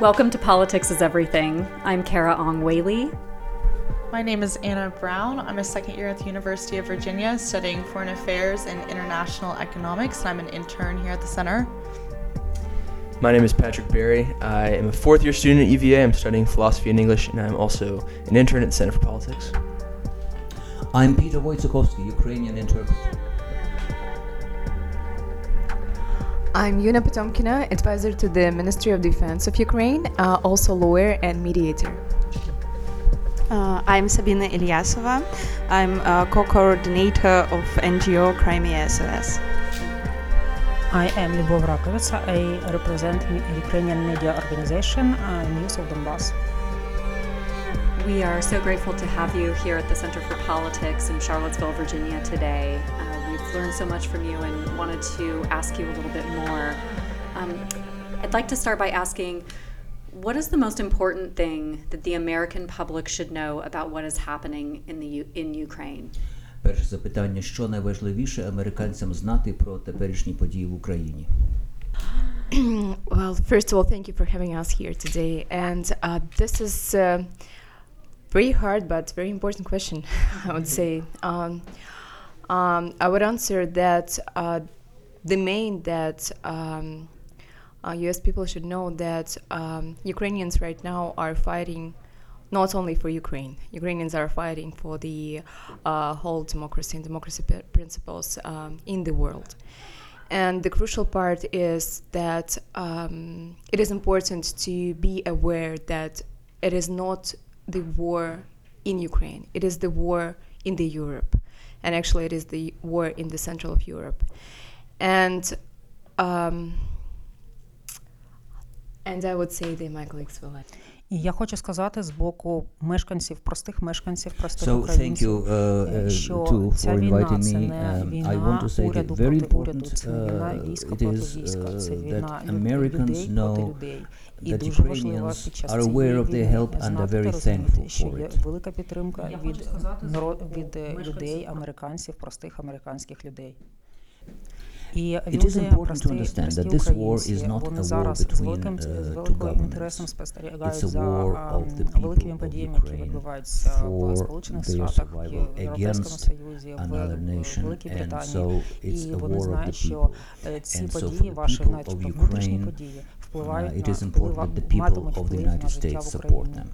Welcome to Politics is Everything. I'm Carah Ong Whaley. My name is Anna Brown. I'm a second year at the University of Virginia studying foreign affairs and international economics, and I'm an intern here at the center. My name is Patrick Berry. I am a fourth year student at UVA. I'm studying philosophy and English, and I'm also an intern at the Center for Politics. I'm Peter Voitsekhovsky, Ukrainian interpreter. I'm Yuna Potomkina, advisor to the Ministry of Defense of Ukraine, uh, also lawyer and mediator. Uh, I'm Sabina Iliasova. I'm a co-coordinator of NGO Crimea SOS. I am Liubov Rakovytsia. I represent Ukrainian media organization uh, News of Donbass. We are so grateful to have you here at the Center for Politics in Charlottesville, Virginia today. Uh, we've learned so much from you and wanted to ask you a little bit more. Um, I'd like to start by asking what is the most important thing that the American public should know about what is happening in, the, U- in Ukraine? Перше запитання, що найважливіше американцям знати про теперішні події в Україні? well, first of all, thank you for having us here today. And uh, this is a very hard but very important question, I would say. Um, um, I would answer that uh, the main that um, uh, US people should know that um, Ukrainians right now are fighting not only for Ukraine. Ukrainians are fighting for the uh, whole democracy and democracy p- principles um, in the world. And the crucial part is that um, it is important to be aware that it is not the war in Ukraine, it is the war in the Europe. And actually, it is the war in the central of Europe. And um, and I would say that my colleagues will І я хочу сказати з боку мешканців, простих мешканців, простих so, українців, you, uh, е, що ця війна це не війна уряду проти уряду, це війна війська проти війська, це війна людей проти людей. І дуже важливо під час цієї війни знати та розуміти, що є велика підтримка від від е, людей, американців, простих американських людей. It is important to understand that this war is not a war between uh, two governments. It's a war of the people of Ukraine for their survival against another nation. And so it's a war of the people. And so for the people of Ukraine, uh, it is important that the people of the United States support them.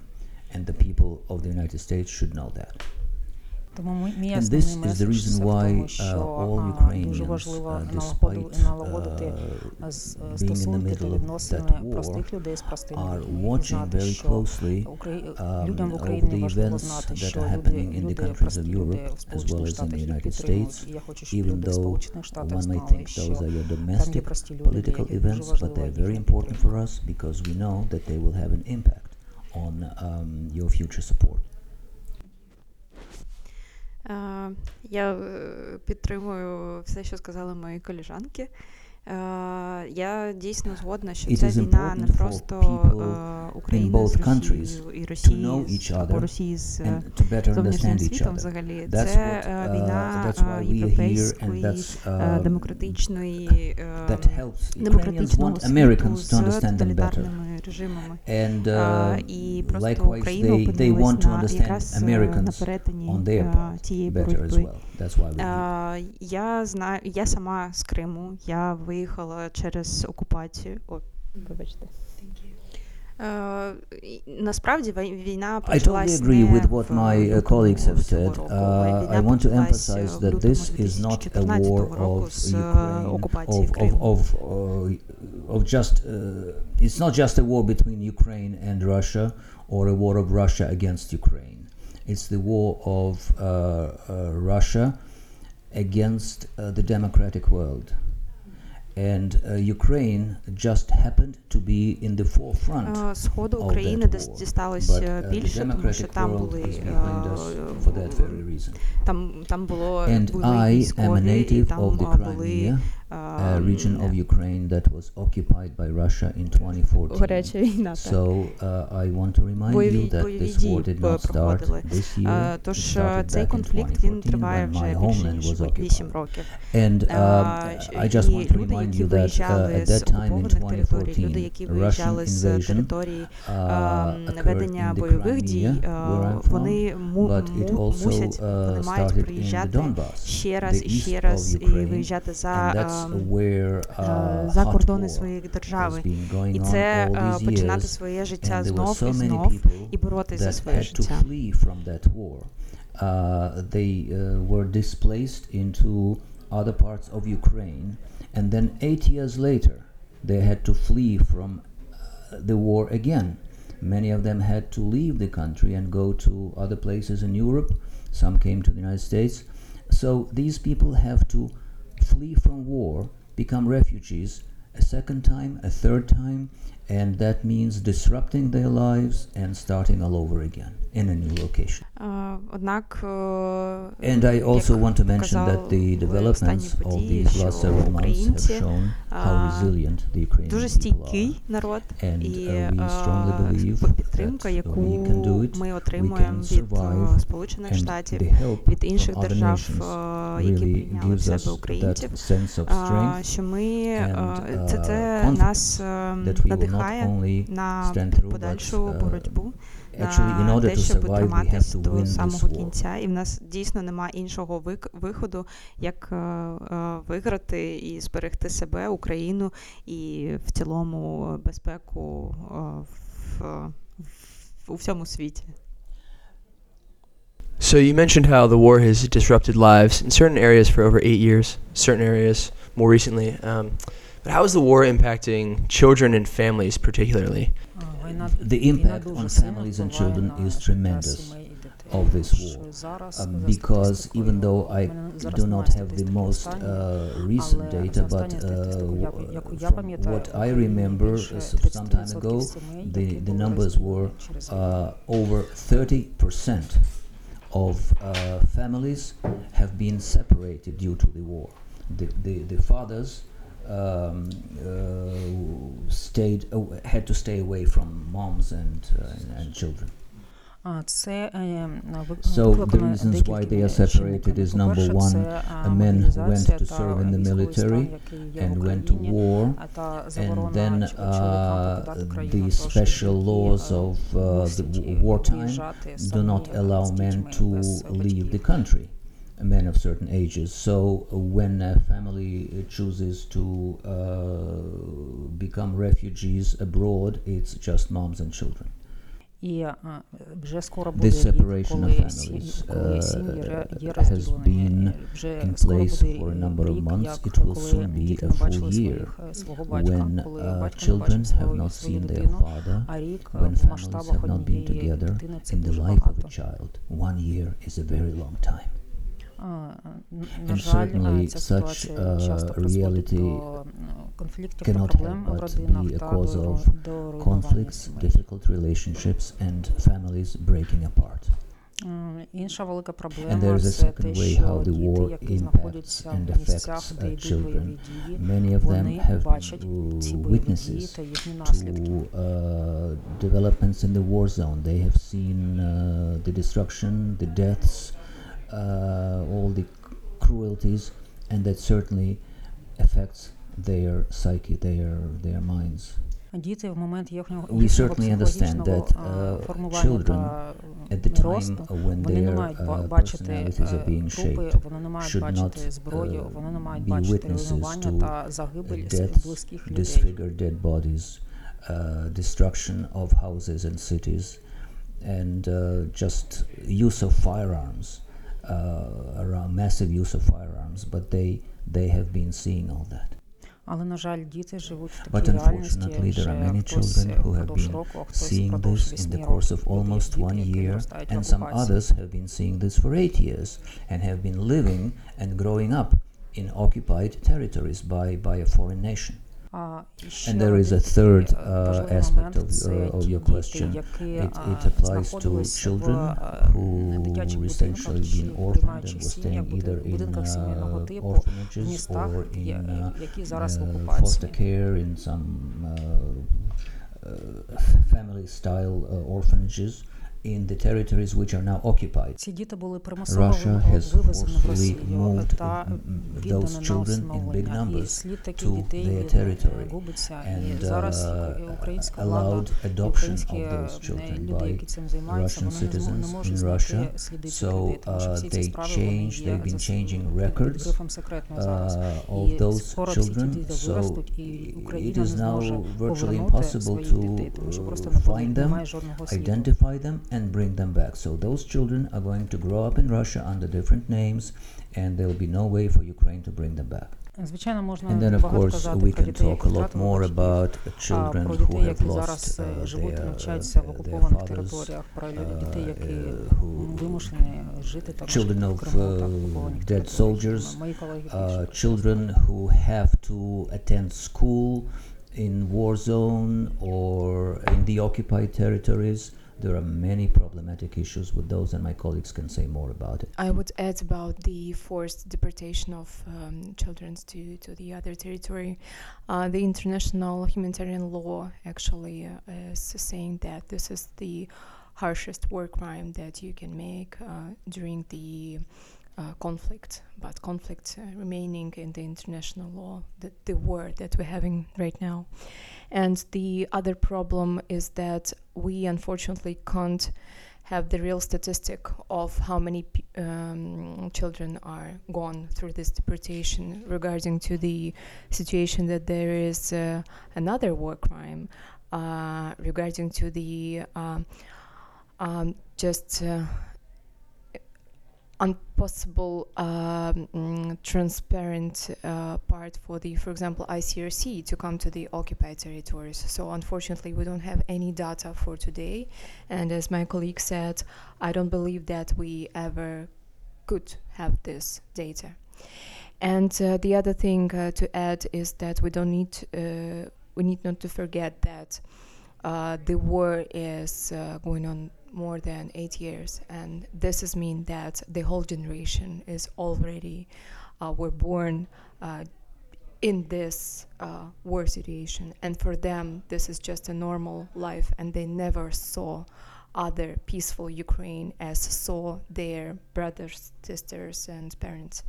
And the people of the United States should know that. Тому ми- мій And основний this is the меседж reason це в why тому, uh, що all а, Ukrainians, дуже важливо uh, налагоду- despite налагодити uh, а, з- being in the стосунки та middle of відносини that простих war, людей з простими are людьми. І watching знати, very що closely Украї- um, людям в over Україні the важливо events знати, that що are люди, happening in the люди, countries прості of люди Europe в as Сполучених well as in Штатах the їх United підтримують. States, І я хочу, щоб even люди в though Сполучених Штатах one may знали, think що those are your там є domestic прості люди, для political яких дуже events, but важливо they're very їхня important for підтримка. us because we know that they will have an impact on um, your future support. Е, я е, підтримую все, що сказали мої коліжанки. Е, я дійсно згодна, що It ця війна не просто Україна з Росією і Росія або Росії з зовнішнім світом взагалі. Це війна європейської демократичної демократичного світу з тоталітарними режимами. And uh, і просто likewise, Україна they, they want to на, understand якраз е, на перетині on their е, part цієї better as боротьби. well. That's why we're here. Я знаю, я сама з Криму. Я виїхала через окупацію. О, вибачте. Е, і насправді вой- війна I totally почалась agree не with what в my uh, лютому colleagues have цього said. року. Uh, Війна I want to почалась emphasize в that лютому this is not a 2014 war року of з Ukraine, окупації of, of, Криму. of, uh, of just, uh, it's not just a war between Ukraine and Russia or a war of Russia against Ukraine. It's the war of uh, uh, Russia against uh, the democratic world. And uh, Ukraine just happened to be in the forefront Е, Сходу of України that десь war. дісталося But, uh, the більше, тому що democratic там world були is behind us е, for that very reason. там, там було And були I am a військові, і native там of the е, були Crimea, е, a region of Ukraine that was occupied by Russia in 2014. гаряча війна. так. So uh, I want to remind Бойові, you that бойові this дії war did п- not start проходили. this year. Е, It Тож started е, цей back in конфлікт він 2014 триває when вже my більше homeland ніж was 8 occupied. років. And Е, um, I just і want to люди, remind які you that uh, виїжджали at з that time in окупованих територій, люди, 2014, які Russian виїжджали з invasion території uh, ем, occurred ведення in the бойових дій, Crimea, е, where I'm from, вони му- but it му- also мусять, uh, вони мають started in the приїжджати Donbass, ще раз the і ще east раз of і Ukraine, виїжджати за, and that's ем, where е, uh, за hot кордони war своєї держави. has been going І on це all е, these починати years, своє життя and there were знов so і many знов people і боротися за that своє had to життя. flee from that war. Uh, they uh, were displaced into other parts of Ukraine, and then eight years later, they had to flee from uh, the war again. Many of them had to leave the country and go to other places in Europe. Some came to the United States. So these people have to flee from war, become refugees a second time, a third time, and that means disrupting their lives and starting all over again in a new location. Е, Однак, е, And I also як want to mention that the показали останні developments of події, these що last several months have українці shown how а, resilient the Ukrainian дуже people are. стійкий народ, And і uh, we strongly е, believe підтримка, that яку we can do it, ми we отримуємо can від е, survive, Сполучених and Штатів, the help від інших from other держав, nations е, які really прийняли в gives себе us українців. that sense of А, strength що ми and, е, це, це uh, нас е, that we will not надихає only на stand through, but подальшу uh, боротьбу. actually in на order те, to щоб survive we have триматись to до win this самого war. кінця, і в нас дійсно немає іншого вик- виходу, як е, е, виграти і зберегти себе, Україну і в цілому безпеку е, в, в, у всьому світі. So you mentioned how the war has disrupted lives in certain areas for over eight years, certain areas more recently. Um, but how is the war impacting children and families particularly? А, Війна, the impact on families and children is tremendous of this war. Um, because even though I do not have the most uh, recent data, but uh, from what I remember uh, some time ago, the, the numbers were uh, over 30% of uh, families have been separated due to the war. The, the, the fathers um, uh, stayed uh, had to stay away from moms and, uh, and, and children. So the reasons why they are separated is number one, a man who went to serve in the military and went to war, and then uh, the special laws of uh, wartime do not allow men to leave the country men of certain ages. So when a family chooses to uh, become refugees abroad, it's just moms and children. This separation of families uh, has been in place for a number of months. It will soon be a full year when uh, children have not seen their father, when families have not been together in the life of a child. One year is a very long time. А, н- На And жаль, certainly а, ця such, ситуація uh, часто призводить reality до м, конфліктів та cannot проблем help в but родинах be a та cause до, of до руйнування Conflicts, сімей. difficult relationships, and families breaking apart. М, Інша велика And проблема there is a це second те, way що how the діти, war які impacts знаходяться and в місцях, affects де uh, йдуть бойові children. дії, Many of them вони have бачать uh, ці бойові дії witnesses та їхні наслідки. to uh, developments in the war zone. They have seen uh, the destruction, the deaths, uh, all the cruelties, and that certainly affects their psyche, their their minds. Діти в момент їхнього We їхнього certainly understand психологічного that, а, uh, формування children та At the time росту, when вони не their мають ба- uh, бачити personalities are е, being трупи, shaped, вони не мають should бачити not, зброю, uh, вони не мають be бачити witnesses руйнування to та загибель с- deaths, близьких людей. disfigured dead bodies, uh, destruction of houses and cities, and uh, just use of firearms, uh, around massive use of firearms. But they they have been seeing all that. Але, на жаль, діти живуть в But такій реальності, unfortunately, there are вже many хтось children е, who have впродовж been року, а хтось seeing впродовж this in вісьми the course років. of Люди, almost діти, one які year, виростають в and some окупації. others have been seeing this for eight years and have been living and growing up in occupied territories by, by a foreign nation. And there is a third uh, uh aspect of, uh, uh, uh, of your question. It, it applies to children who essentially been orphaned and were staying either in uh, orphanages or in foster care, in some family-style orphanages in the territories which are now occupied. Ці діти були примусово Russia has вивезені в forcefully Росію moved та mm, mm, віддані those на children in big усиновлення. І numbers слід таких to дітей their е, territory губиться. and І зараз uh, українська влада, allowed і adoption українські of those е, children люди, by які цим займаються, Russian вони не, змо- не citizens можуть in знайти Russia. сліди цих So людей, тому що uh, всі ці they справи вони changed, є they've been за- changing під records грифом секретно зараз. uh, І of those скоро всі ті children. діти So виростуть, і it Україна не is зможе now virtually повернути impossible своїх to дітей, тому що просто uh, не буде- find them, немає жодного сліду. identify them, and bring them back. So those children are going to grow up in Russia under different names, and there will be no way for Ukraine to bring them back. Звичайно, можна And then, of багато course, казати we про can дітей, talk які a lot втратили more батьків, about а children про who дітей, have які lost зараз uh, е, живуть і their, навчаються в uh, their окупованих fathers, територіях, про uh, дітей, які uh, who вимушені жити та children мешкати в of, Криму та uh, окупованих dead територіях. soldiers, Мої колеги uh, більше children who have to attend school in war zone or in the occupied territories. There are many problematic issues with those, and my colleagues can say more about it. I would add about the forced deportation of um, children to, to the other territory. Uh, the international humanitarian law actually uh, is saying that this is the harshest war crime that you can make uh, during the uh, conflict, but conflict uh, remaining in the international law, the, the war that we're having right now. And the other problem is that we unfortunately can't have the real statistic of how many um, children are gone through this deportation regarding to the situation that there is uh, another war crime uh, regarding to the um, um, just uh, impossible um, mm, transparent uh, part for the for example ICRC to come to the occupied territories. So unfortunately we don't have any data for today. And as my colleague said I don't believe that we ever could have this data. And uh, the other thing uh, to add is that we don't need uh, we need not to forget that uh, the war is uh, going on more than eight years, and this is mean that the whole generation is already uh, were born uh, in this uh, war situation, and for them this is just a normal life, and they never saw other peaceful Ukraine as saw their brothers, sisters, and parents,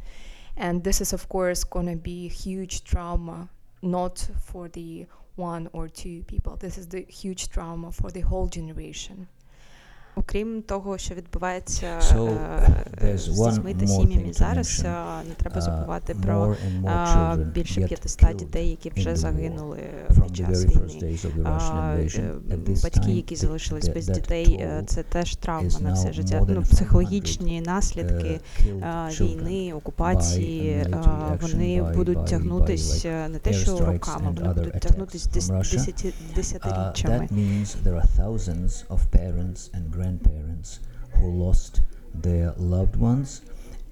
and this is of course gonna be huge trauma, not for the one or two people. This is the huge trauma for the whole generation. окрім того, що відбувається е, з дітьми та сім'ями зараз, е, не треба забувати про е, більше 500 дітей, які вже загинули під час війни. Батьки, які залишились без дітей, це теж травма на все життя. Ну психологічні наслідки війни, окупації вони будуть тягнутись не те, що роками, вони будуть тягнутись десятиріччями. that means there are thousands of parents and grandparents who lost their loved ones,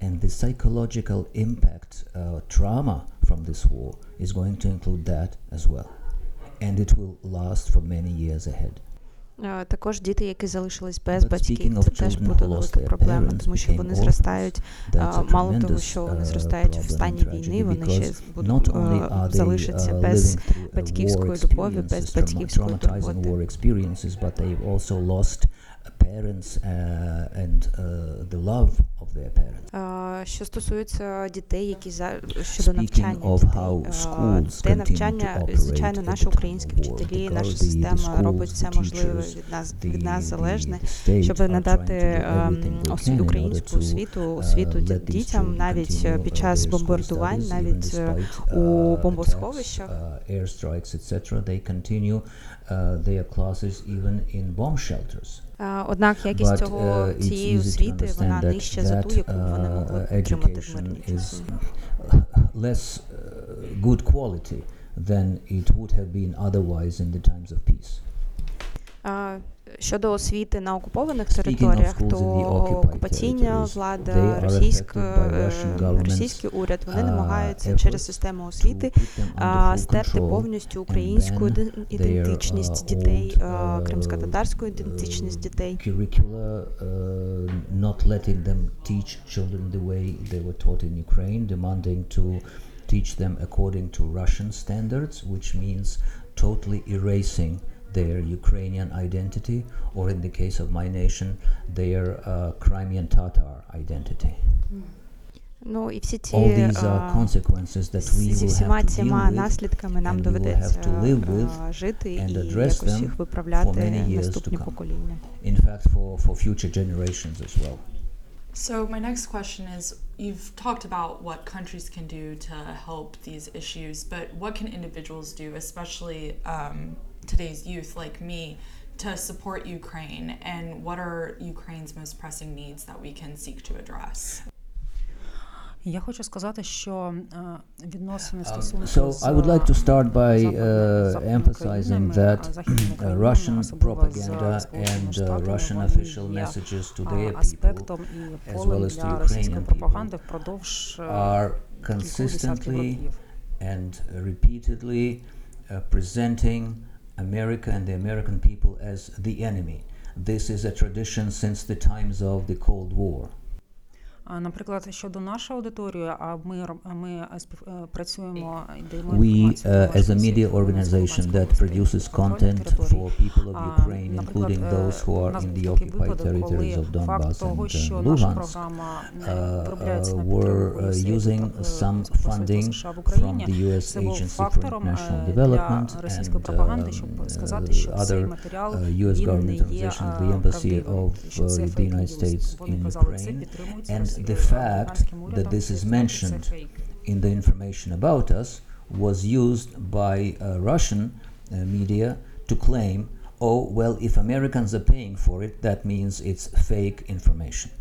and the psychological impact, uh, trauma from this war is going to include that as well. And it will last for many years ahead. Е, Також діти, які залишились без But батьків, speaking це of теж children буде who lost велика their проблема, parents, тому що became вони orphans, зростають. That's а, a Мало того, tremendous, що вони uh, зростають в problem стані and війни, tragedy вони ще because будуть not only е, are they залишаться uh, без living through a war батьківської любові, без experiences, trauma- батьківської traumatizing турботи. parents uh, and uh, the love of their parents. Uh, що стосується дітей, які за щодо навчання of how schools де навчання, звичайно, наші українські вчителі, наша система робить все можливе від нас від нас залежне, щоб надати ем, освіту українську освіту, освіту дітям, навіть під час бомбардувань, навіть е, у бомбосховищах. Airstrikes, etc. They continue their classes even in bomb shelters. Однак якість цього цієї освіти вона нижче that uh, education is uh, less uh, good quality than it would have been otherwise in the times of peace. Щодо освіти на окупованих територіях, то окупаційна влада, російська е, російський уряд вони uh, намагаються через систему освіти стерти повністю українську ідентичність uh, дітей, uh, кримсько-татарську ідентичність дітей. not letting them teach children the way they were taught in Ukraine, demanding to teach them according to Russian standards, which means totally erasing. their Ukrainian identity, or in the case of my nation, their uh, Crimean Tatar identity. Ну і всі ці All these are а, consequences that we зі will всіма have to цими deal with наслідками нам and we will доведеться have to live with а, жити and і address якось them їх for виправляти many years to наступні come. покоління. in fact, for, for future generations as well. So, my next question is You've talked about what countries can do to help these issues, but what can individuals do, especially um, today's youth like me, to support Ukraine? And what are Ukraine's most pressing needs that we can seek to address? Я хочу сказати, що е, відносини Um, стосунки so з I would like to start by Западними- uh, западними emphasizing країнами, that а західними uh, країнами, Russian особливо з propaganda Сполученими and uh, Штатами, Russian вони official є, messages to а, their people аспектом і as полем well as to для російської Ukrainian пропаганди people впродовж е, are кількох десятків consistently років. and uh, repeatedly uh, presenting America and the American people as the enemy. This is a tradition since the times of the Cold War. А, Наприклад, щодо нашої аудиторії, а ми роб- а ми е, спів- е, працюємо і даємо We, інформацію uh, для as a мешканців media Донецької, organization Луганської that областей, produces підконтрольних content територій. for people of А, Ukraine, наприклад, including е, those who у are нас in був the такий occupied випадок, territories коли of Donbass факт того, and що uh, наша Luhansk, програма е, uh, виробляється на uh, підтримку were uh, Росії, using так, е, some посольства funding США в from Україні. the U.S. Це був Agency for фактором International е, для Development російської and пропаганди, um, щоб uh, сказати, що цей other матеріал uh, U.S. він не government є organizations, е, the Embassy правдивим, of що uh, це the фейк United ньюс. States Вони in казали, це Ukraine. підтримується And Росією, the fact that this is mentioned in the information about us was used by uh, Russian uh, media to claim, oh, well, if Americans are paying for it, that means it's fake information.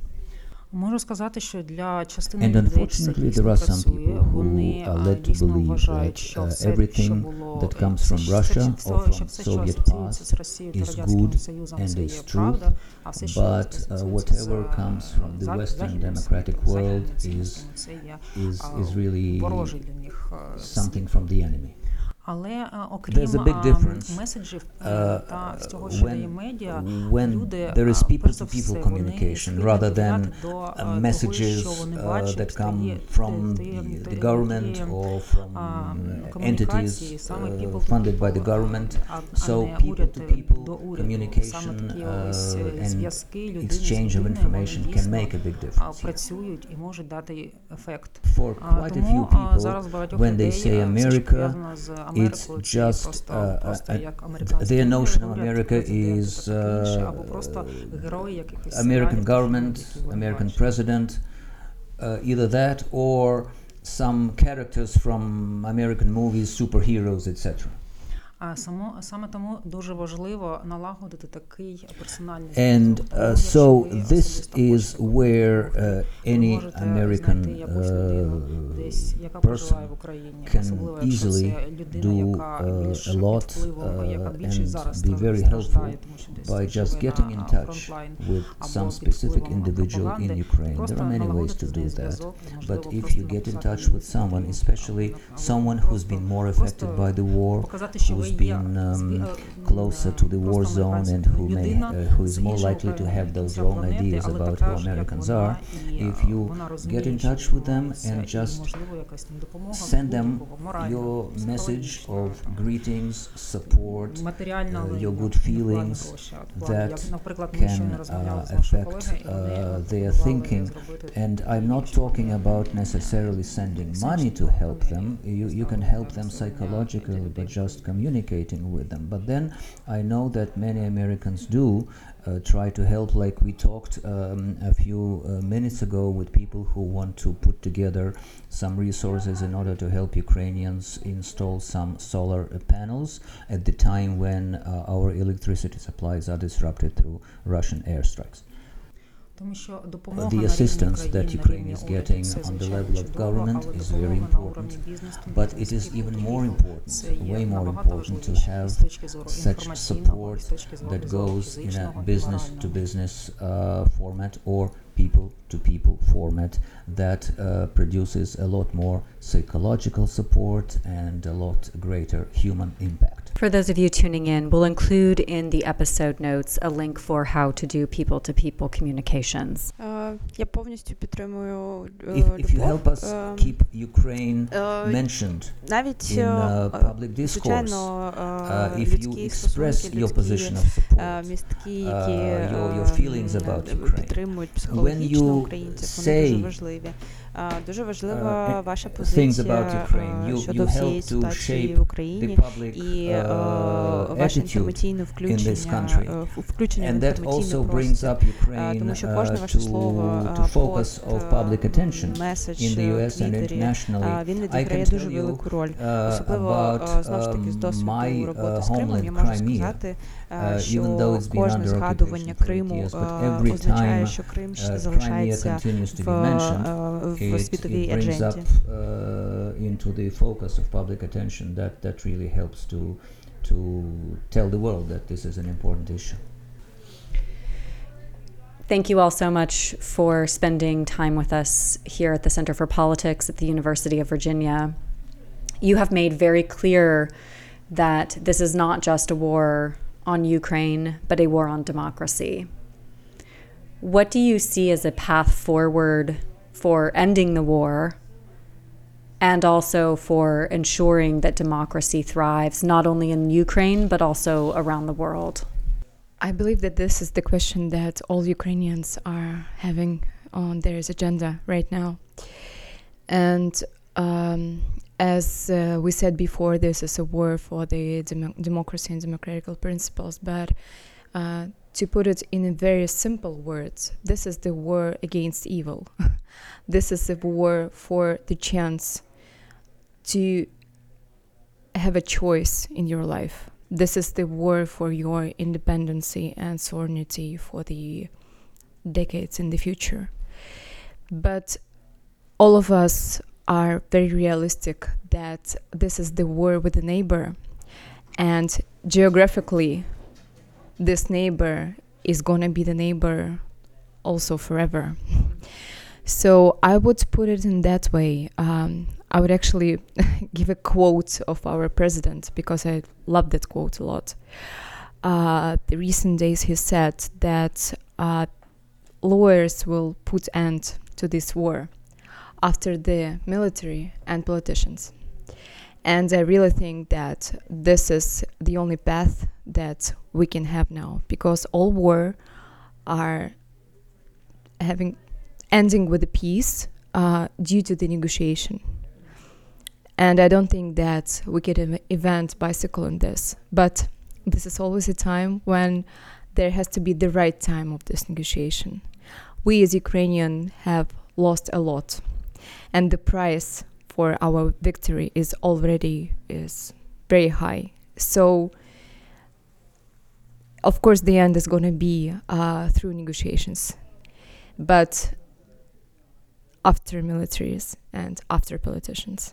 Можу сказати, що для частини And людей це unfortunately, дійсно there are some працює. people who Вони are а, led to дійсно believe вважають, that що uh, все, що everything було that е, comes все, from що- Russia все, or що from все, що Soviet асоціюється з past Росією та is Радянським good Союзом, and це є is true, правда, а все, що but uh, асоціюється з, whatever е, comes from the захід- Western західним democratic світом, world західними цінностями, is це є is а, is really ворожий для них е, світ. something from the enemy. Але е, окрім There's a big а, difference, меседжів е, Uh, та всього, що дає when медіа, when люди there is а, people перш за to все, people вони communication схильні rather than довіряти до, uh, е, того, messages що вони uh, бачать, that come тієї- from тієї- the, the тієї- government тієї, or from а, uh, комунікації, entities саме uh, people to funded by the people, government. а- а So не people уряд to people до уряду. communication Саме такі uh, ось е, and зв'язки людини з exchange of людиною, information вони can дійсно, make a big а, difference. працюють і можуть дати ефект. For А, quite a few Тому а, people, зараз багатьох when they людей say а, все, що America, пов'язано з it's just uh, uh, uh their notion of America is uh, American government, American president, either that or some characters from American movies, superheroes, etc. А само саме тому дуже важливо налагодити такий персональний And зв'язок. Тому, uh, якщо so ви this особисто is хочете where допомогти, uh, ви any можете American знайти якусь людину uh, десь, яка person проживає в Україні, can особливо якщо easily це людина, do яка uh, більш a під lot впливом, яка uh, більше and зараз be very helpful страждає, тому що десь by just живе getting на in touch фронтлайн, with або some під specific впливом individual in пропаганди. Ukraine. Просто There are many ways to налагодити з do нею that. зв'язок, і, можливо, But if просто you get in написати touch with їй someone, телефон, especially або someone who's просто- been more просто affected by the war, показати, що ви who's been um, closer to the war zone and who may uh, who is more likely to have those wrong ideas about who Americans are, if you get in touch with them and just send them your message of greetings, support, uh, your good feelings that can uh, affect uh, their thinking. And I'm not talking about necessarily sending money to help them. You, you can help them psychologically, but just communicate communicating with them. But then I know that many Americans do uh, try to help, like we talked um, a few uh, minutes ago with people who want to put together some resources in order to help Ukrainians install some solar panels at the time when uh, our electricity supplies are disrupted through Russian airstrikes the assistance that Ukraine is getting on the level of government is very important, but it is even more important, way more important to have such support that goes in a business-to-business uh, format or people-to-people -people format that uh, produces a lot more psychological support and a lot greater human impact. For those of you tuning in, we'll include in the episode notes a link for how to do people to people communications. Е, Я повністю підтримую е, If, if you Любов. help us Ем, keep Ukraine е, mentioned навіть in е, uh, е, public discourse, звичайно, uh, е, if you людські express стосунки, your position людські of е, support, містки, uh, які your- your е, feelings м, about е, Ukraine. підтримують When психологічно you українців, вони дуже say, важливі. Е, Дуже важлива ваша позиція щодо всієї ситуації в Україні і е, ваше інформаційне включення, е, включення в інформаційний простір, е, тому що кожне ваше слово під меседж лідерів, він відіграє дуже велику роль. Особливо, знову ж таки, з досвіду роботи з Кримом, я можу сказати, що кожне згадування Криму означає, що Крим залишається в it, it brings up uh, into the focus of public attention. That that really helps to to tell the world that this is an important issue. Thank you all so much for spending time with us here at the Center for Politics at the University of Virginia. You have made very clear that this is not just a war on Ukraine, but a war on democracy. What do you see as a path forward for ending the war and also for ensuring that democracy thrives not only in Ukraine, but also around the world? I believe that this is the question that all Ukrainians are having on their agenda right now. And um, as uh, we said before, this is a war for the dem- democracy and democratical principles. But uh, to put it in very simple words, this is the war against evil. this is the war for the chance to have a choice in your life. This is the war for your independency and sovereignty for the decades in the future. But all of us are very realistic that this is the war with the neighbor, and geographically, this neighbor is gonna be the neighbor also forever. So I would put it in that way. Um, I would actually give a quote of our president because I love that quote a lot. Uh, the recent days he said that uh, lawyers will put end to this war after the military and politicians. And I really think that this is the only path that we can have now because all war are having ending with a peace uh, due to the negotiation. And I don't think that we ev- event bicycle in this, but this is always a time when there has to be the right time of this negotiation. We as Ukrainian have lost a lot, and the price for our victory is already is very high. So, of course, the end is going to be uh, through negotiations, but after militaries and after politicians.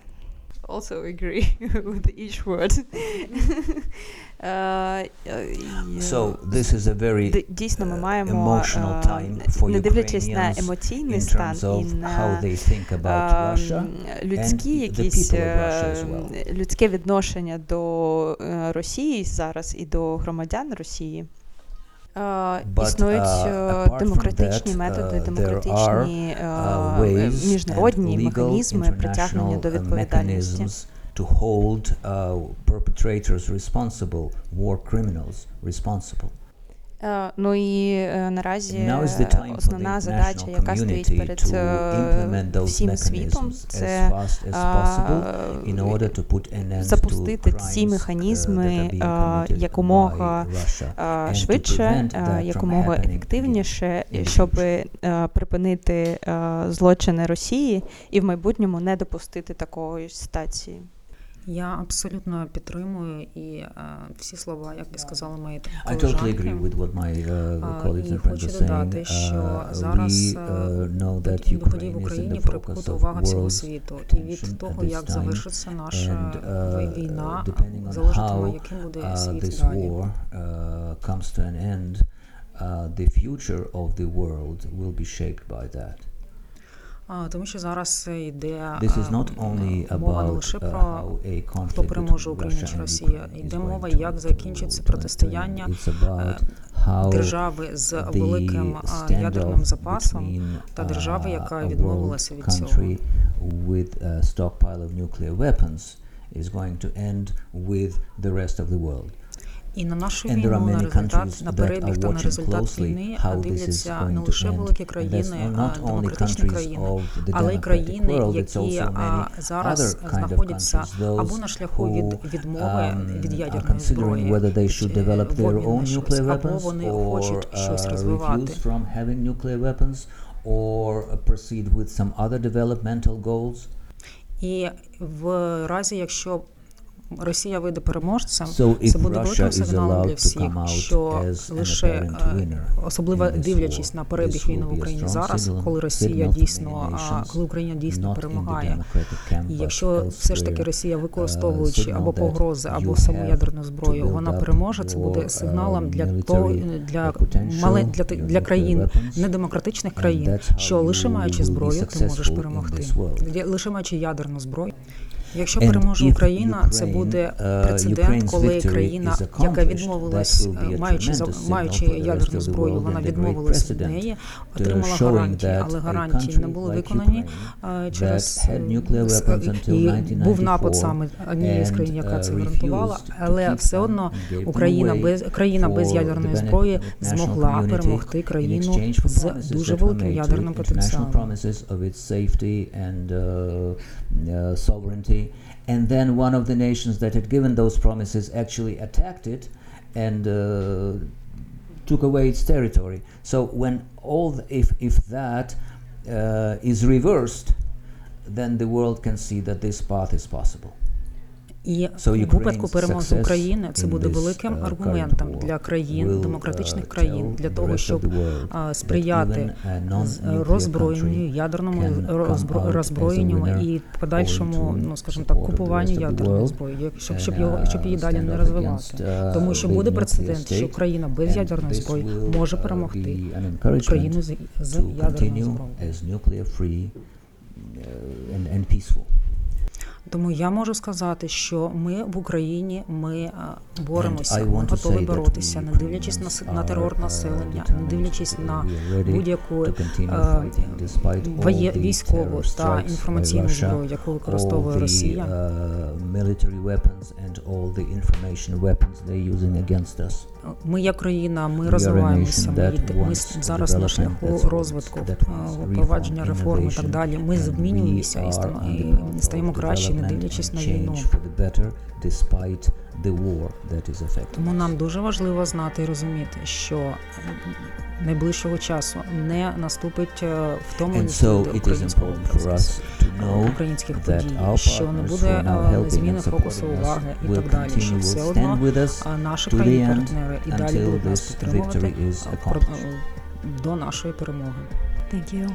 also agree with each word. Uh, so uh, this is a very дійсно ми uh, маємо emotional е, time for не дивлячись на емоційний стан і на ем, людські якісь ем, людське відношення до е, Росії зараз і до громадян Росії. Е, But, Існують uh, е, apart from демократичні that, методи, uh, there демократичні е, uh, ways міжнародні and legal механізми притягнення international до uh, відповідальності. mechanisms to hold uh, perpetrators responsible, war criminals responsible. Е, ну і е, наразі основна задача, яка стоїть перед е, всім світом, це запустити ці механізми якомога швидше, якомога ефективніше, щоб припинити злочини Росії і в майбутньому не допустити такої ситуації. Я абсолютно підтримую і е, всі слова, як і сказали мої I totally agree with what my uh, colleagues and friends are додати, saying. що Uh, зараз е, uh, know that події події Ukraine в Україні of увага всього світу. І від того, як завершиться наша And, uh, війна, залежатиме, яким буде uh, світ this далі. war uh, comes to an end, uh, the future of the world will be shaped by that тому що зараз йде е, мова не лише про хто переможе Україна чи Росія. Йде мова, як закінчиться протистояння е, держави з великим е, ядерним запасом та держави, яка відмовилася від цього. is going to end with the rest of the world. І на нашу війну на результат на перебіг та на результат війни дивляться ну, не лише великі країни, а е, демократичні країни, але й країни, які зараз знаходяться або на шляху від відмови від ядерної зброї в обмін щось, або вони хочуть щось розвивати or proceed with some other developmental goals. І в разі, якщо Росія вийде переможцем. Це буде великим сигналом для всіх, що лише е, особливо дивлячись на перебіг війни в Україні зараз, коли Росія дійсно е, коли Україна дійсно перемагає. І Якщо все ж таки Росія використовуючи або погрози, або саму ядерну зброю, вона переможе. Це буде сигналом для того для мале для для країн недемократичних країн, що лише маючи зброю, ти можеш перемогти. Лише маючи ядерну зброю. Якщо переможе Україна, це буде прецедент, коли країна, яка відмовилась, маючи маючи ядерну зброю, вона відмовилась від неї, отримала гарантії, але гарантії не були виконані через е, і був напад саме однієї з країн, яка це гарантувала, але все одно Україна без країна без ядерної зброї змогла перемогти країну з дуже великим ядерним потенціалом. Uh, sovereignty. And then one of the nations that had given those promises actually attacked it and uh, took away its territory. So when all the, if if that uh, is reversed, then the world can see that this path is possible. І в випадку перемоги України це буде великим аргументом для країн, демократичних країн, для того, щоб сприяти роззброєнню, ядерному роззброєнню і подальшому, ну скажімо так, купуванню ядерної зброї, якщо щоб його щоб її далі не розвивати, тому що буде прецедент, що Україна без ядерної зброї може перемогти Україну з ядерною зброєю. and. Тому я можу сказати, що ми в Україні ми е, боремося, ми готові боротися, не дивлячись на на терор населення, не дивлячись на будь-яку е, військову та інформаційну зброю, яку використовує Росія. Е, military weapons and all the information weapons they're using against us. Ми як країна, ми розвиваємося. Ми, ми зараз на шляху розвитку впровадження реформ і так далі. Ми змінюємося і стаємо краще, не дивлячись на війну the war that is affecting. Тому нам дуже важливо знати і розуміти, що е, найближчого часу не наступить в тому від українського е, українських подій, що не буде е, зміни фокусу уваги і так далі, що все одно наші країни партнери і далі будуть нас підтримувати до нашої перемоги. Thank.